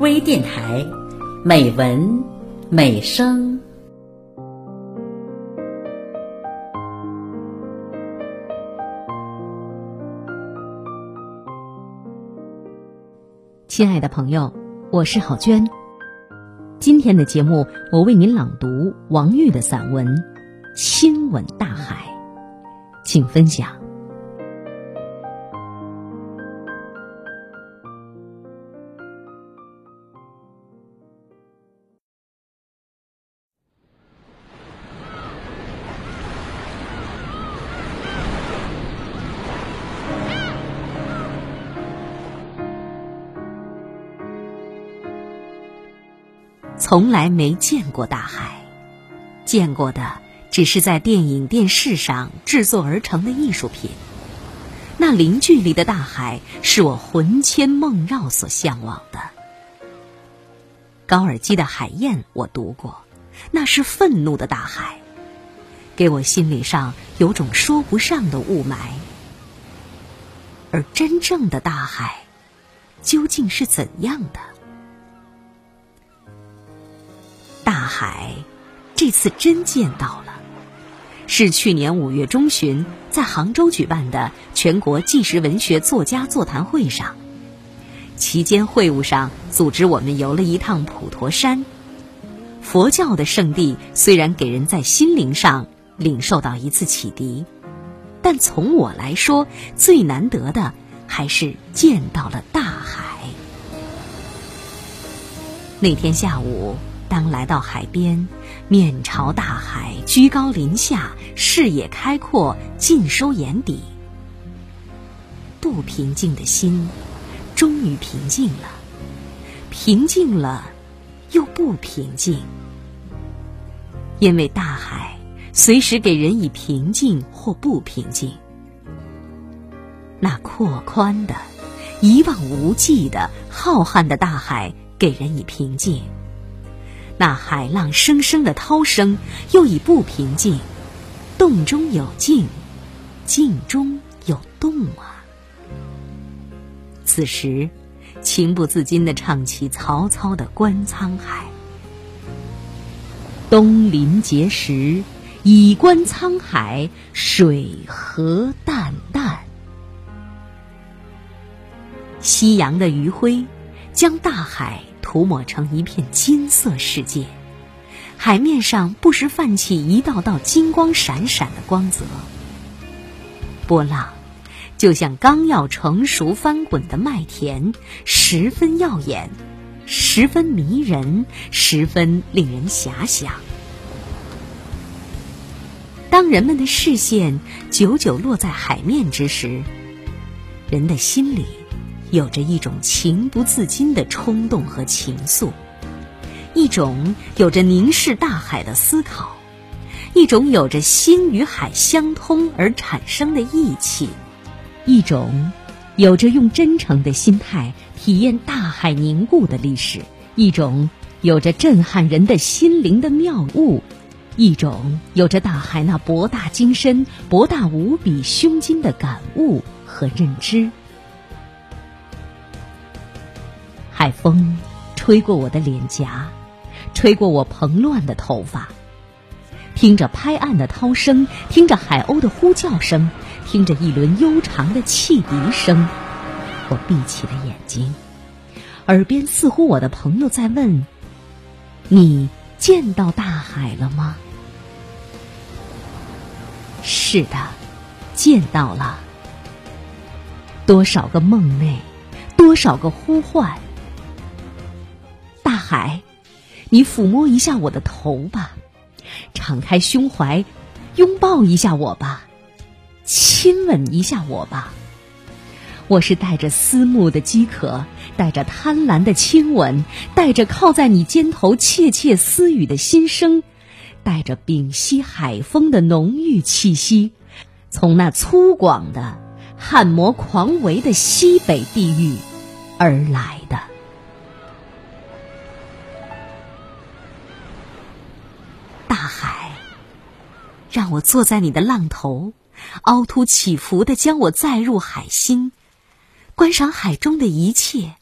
微电台，美文美声。亲爱的朋友，我是郝娟。今天的节目，我为您朗读王玉的散文《亲吻大海》，请分享。从来没见过大海，见过的只是在电影、电视上制作而成的艺术品。那零距离的大海，是我魂牵梦绕所向往的。高尔基的《海燕》我读过，那是愤怒的大海，给我心理上有种说不上的雾霾。而真正的大海，究竟是怎样的？海，这次真见到了，是去年五月中旬在杭州举办的全国纪实文学作家座谈会上。期间会晤上，组织我们游了一趟普陀山。佛教的圣地，虽然给人在心灵上领受到一次启迪，但从我来说，最难得的还是见到了大海。那天下午。当来到海边，面朝大海，居高临下，视野开阔，尽收眼底。不平静的心，终于平静了；平静了，又不平静。因为大海随时给人以平静或不平静。那阔宽的、一望无际的浩瀚的大海，给人以平静。那海浪声声的涛声，又已不平静。动中有静，静中有动啊！此时，情不自禁的唱起曹操的《观沧海》：“东临碣石，以观沧海，水何澹澹。”夕阳的余晖，将大海。涂抹成一片金色世界，海面上不时泛起一道道金光闪闪的光泽。波浪就像刚要成熟翻滚的麦田，十分耀眼，十分迷人，十分令人遐想。当人们的视线久久落在海面之时，人的心里。有着一种情不自禁的冲动和情愫，一种有着凝视大海的思考，一种有着心与海相通而产生的义气，一种有着用真诚的心态体验大海凝固的历史，一种有着震撼人的心灵的妙物，一种有着大海那博大精深、博大无比胸襟的感悟和认知。海风吹过我的脸颊，吹过我蓬乱的头发。听着拍岸的涛声，听着海鸥的呼叫声，听着一轮悠长的汽笛声，我闭起了眼睛。耳边似乎我的朋友在问：“你见到大海了吗？”是的，见到了。多少个梦寐，多少个呼唤。海，你抚摸一下我的头吧，敞开胸怀，拥抱一下我吧，亲吻一下我吧。我是带着思慕的饥渴，带着贪婪的亲吻，带着靠在你肩头窃窃私语的心声，带着屏息海风的浓郁气息，从那粗犷的悍魔狂为的西北地域而来的。让我坐在你的浪头，凹凸起伏的将我载入海心，观赏海中的一切。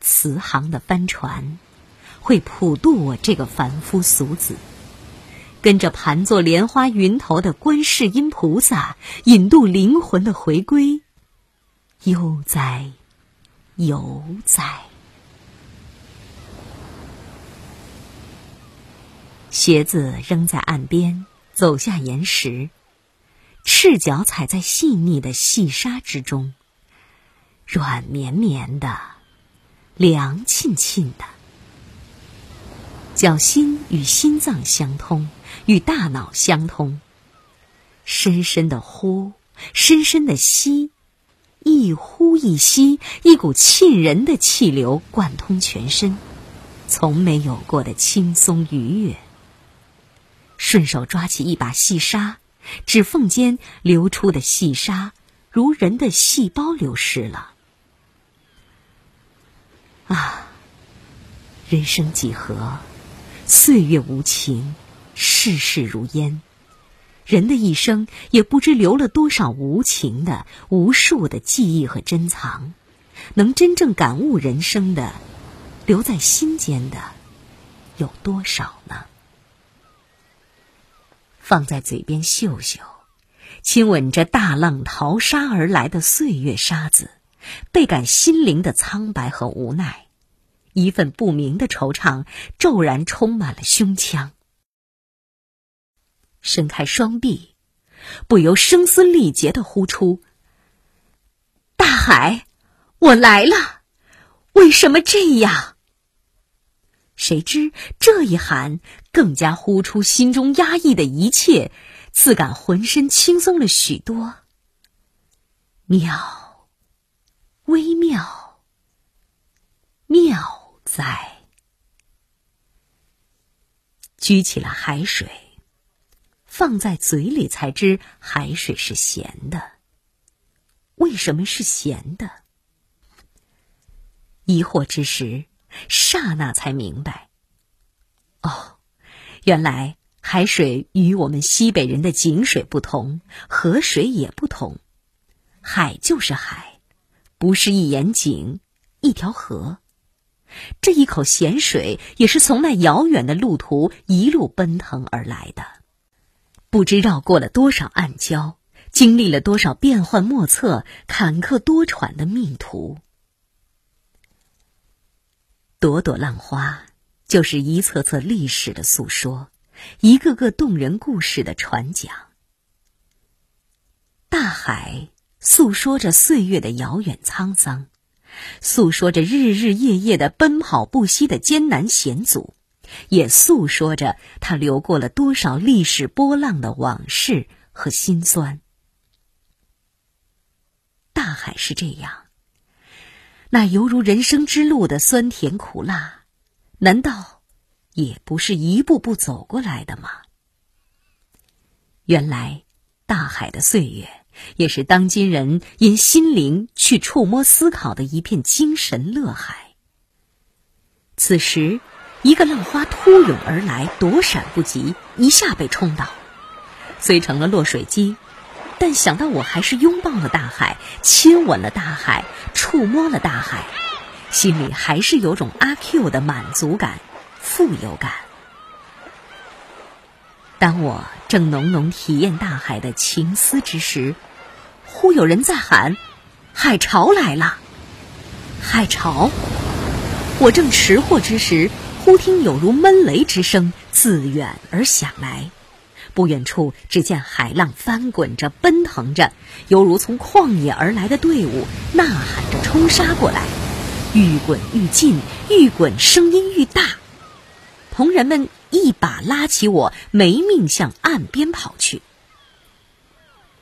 慈航的帆船，会普渡我这个凡夫俗子。跟着盘坐莲花云头的观世音菩萨，引渡灵魂的回归。悠哉，悠哉！鞋子扔在岸边，走下岩石，赤脚踩在细腻的细沙之中，软绵绵的，凉沁沁的。脚心与心脏相通。与大脑相通，深深的呼，深深的吸，一呼一吸，一股沁人的气流贯通全身，从没有过的轻松愉悦。顺手抓起一把细沙，指缝间流出的细沙，如人的细胞流失了。啊，人生几何，岁月无情。世事如烟，人的一生也不知留了多少无情的、无数的记忆和珍藏。能真正感悟人生的，留在心间的，有多少呢？放在嘴边嗅嗅，亲吻着大浪淘沙而来的岁月沙子，倍感心灵的苍白和无奈。一份不明的惆怅骤然充满了胸腔。伸开双臂，不由声嘶力竭的呼出：“大海，我来了！为什么这样？”谁知这一喊，更加呼出心中压抑的一切，自感浑身轻松了许多。妙，微妙，妙哉！举起了海水。放在嘴里才知海水是咸的。为什么是咸的？疑惑之时，刹那才明白。哦，原来海水与我们西北人的井水不同，河水也不同。海就是海，不是一眼井，一条河。这一口咸水也是从那遥远的路途一路奔腾而来的。不知绕过了多少暗礁，经历了多少变幻莫测、坎坷多舛的命途。朵朵浪花，就是一册册历史的诉说，一个个动人故事的传讲。大海诉说着岁月的遥远沧桑，诉说着日日夜夜的奔跑不息的艰难险阻。也诉说着它流过了多少历史波浪的往事和辛酸。大海是这样，那犹如人生之路的酸甜苦辣，难道也不是一步步走过来的吗？原来，大海的岁月，也是当今人因心灵去触摸思考的一片精神乐海。此时。一个浪花突涌而来，躲闪不及，一下被冲倒，虽成了落水鸡，但想到我还是拥抱了大海，亲吻了大海，触摸了大海，心里还是有种阿 Q 的满足感、富有感。当我正浓浓体验大海的情思之时，忽有人在喊：“海潮来了！”海潮！我正迟惑之时。忽听有如闷雷之声自远而响来，不远处只见海浪翻滚着、奔腾着，犹如从旷野而来的队伍，呐喊着冲杀过来，愈滚愈近，愈滚声音愈大。同仁们一把拉起我，没命向岸边跑去。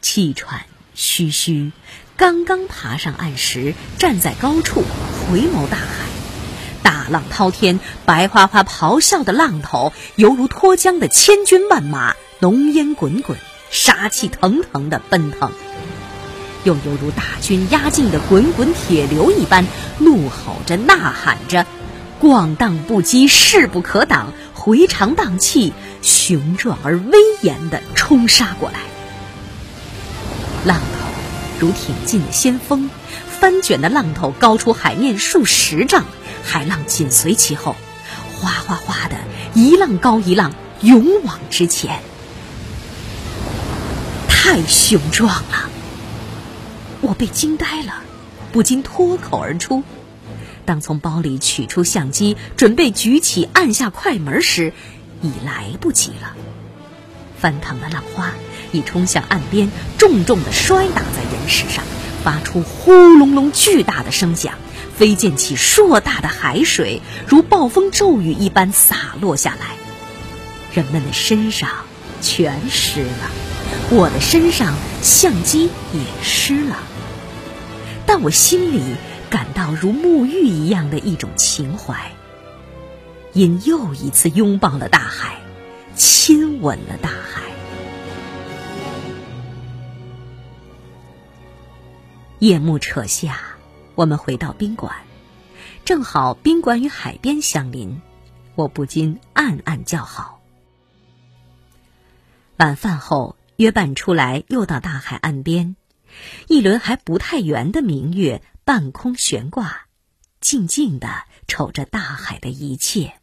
气喘吁吁，刚刚爬上岸时，站在高处回眸大海。大浪滔天，白花花咆哮的浪头，犹如脱缰的千军万马，浓烟滚滚，杀气腾腾的奔腾；又犹如大军压境的滚滚铁流一般，怒吼着、呐喊着，咣当不羁，势不可挡，回肠荡气，雄壮而威严的冲杀过来。浪头如挺进的先锋，翻卷的浪头高出海面数十丈。海浪紧随其后，哗哗哗的一浪高一浪，勇往直前，太雄壮了！我被惊呆了，不禁脱口而出。当从包里取出相机，准备举起按下快门时，已来不及了。翻腾的浪花已冲向岸边，重重的摔打在岩石上，发出呼隆隆巨大的声响，飞溅起硕大的海水，如暴风骤雨一般洒落下来。人们的身上全湿了，我的身上相机也湿了，但我心里。感到如沐浴一样的一种情怀，因又一次拥抱了大海，亲吻了大海。夜幕扯下，我们回到宾馆，正好宾馆与海边相邻，我不禁暗暗叫好。晚饭后约伴出来，又到大海岸边，一轮还不太圆的明月。半空悬挂，静静的瞅着大海的一切。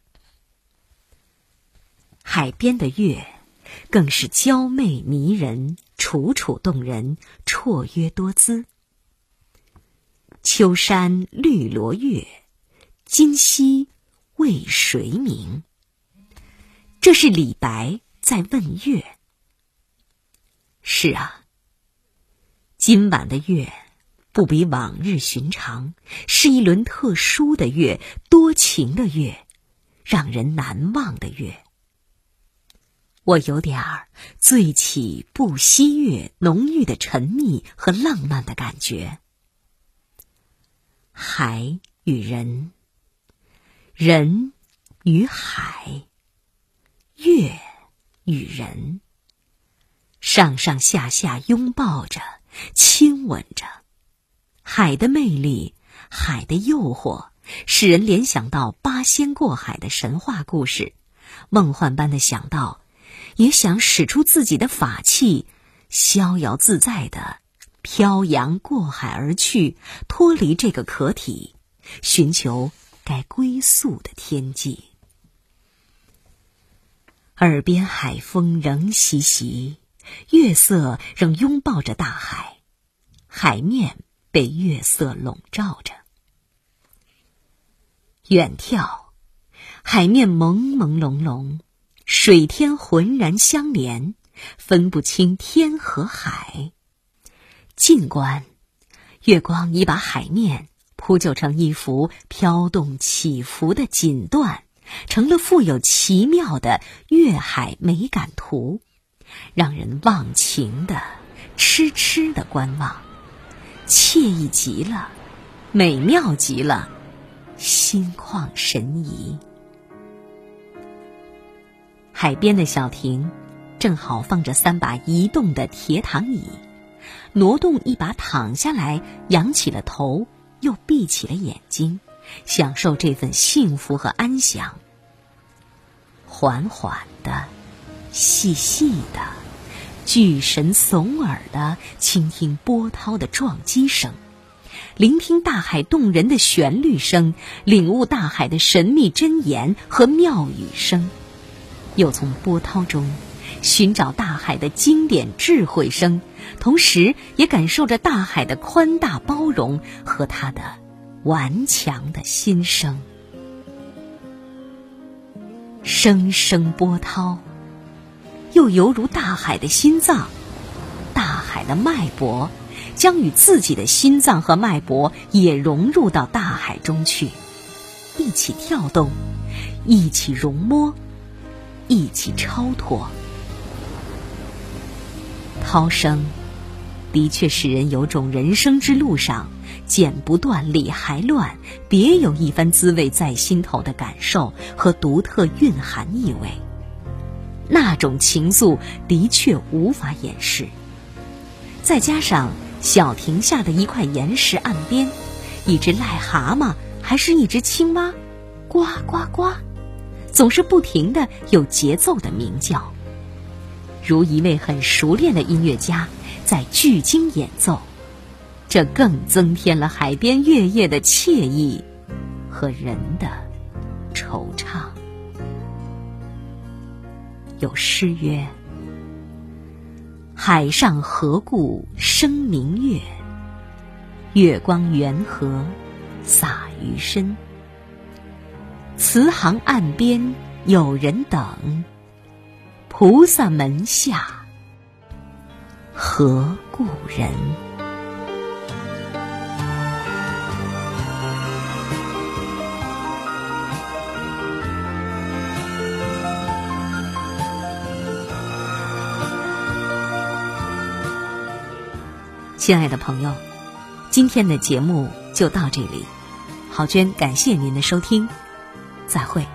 海边的月，更是娇媚迷人，楚楚动人，绰约多姿。秋山绿罗月，今夕为谁明？这是李白在问月。是啊，今晚的月。不比往日寻常，是一轮特殊的月，多情的月，让人难忘的月。我有点儿醉起不息月浓郁的沉溺和浪漫的感觉。海与人，人与海，月与人，上上下下拥抱着，亲吻着。海的魅力，海的诱惑，使人联想到八仙过海的神话故事，梦幻般的想到，也想使出自己的法器，逍遥自在的漂洋过海而去，脱离这个壳体，寻求该归宿的天际。耳边海风仍习习，月色仍拥抱着大海，海面。被月色笼罩着，远眺，海面朦朦胧胧，水天浑然相连，分不清天和海。近观，月光已把海面铺就成一幅飘动起伏的锦缎，成了富有奇妙的月海美感图，让人忘情的、痴痴的观望。惬意极了，美妙极了，心旷神怡。海边的小亭，正好放着三把移动的铁躺椅，挪动一把躺下来，仰起了头，又闭起了眼睛，享受这份幸福和安详。缓缓的，细细的。巨神耸耳的倾听波涛的撞击声，聆听大海动人的旋律声，领悟大海的神秘真言和妙语声，又从波涛中寻找大海的经典智慧声，同时也感受着大海的宽大包容和它的顽强的心声。声声波涛。又犹如大海的心脏，大海的脉搏，将与自己的心脏和脉搏也融入到大海中去，一起跳动，一起融摸，一起超脱。涛声，的确使人有种人生之路上剪不断理还乱，别有一番滋味在心头的感受和独特蕴含意味。那种情愫的确无法掩饰。再加上小亭下的一块岩石岸边，一只癞蛤蟆还是一只青蛙，呱呱呱，总是不停的有节奏的鸣叫，如一位很熟练的音乐家在聚精演奏，这更增添了海边月夜的惬意和人的惆怅。有诗曰：“海上何故生明月？月光圆河洒余身。慈航岸边有人等，菩萨门下何故人？”亲爱的朋友，今天的节目就到这里。郝娟感谢您的收听，再会。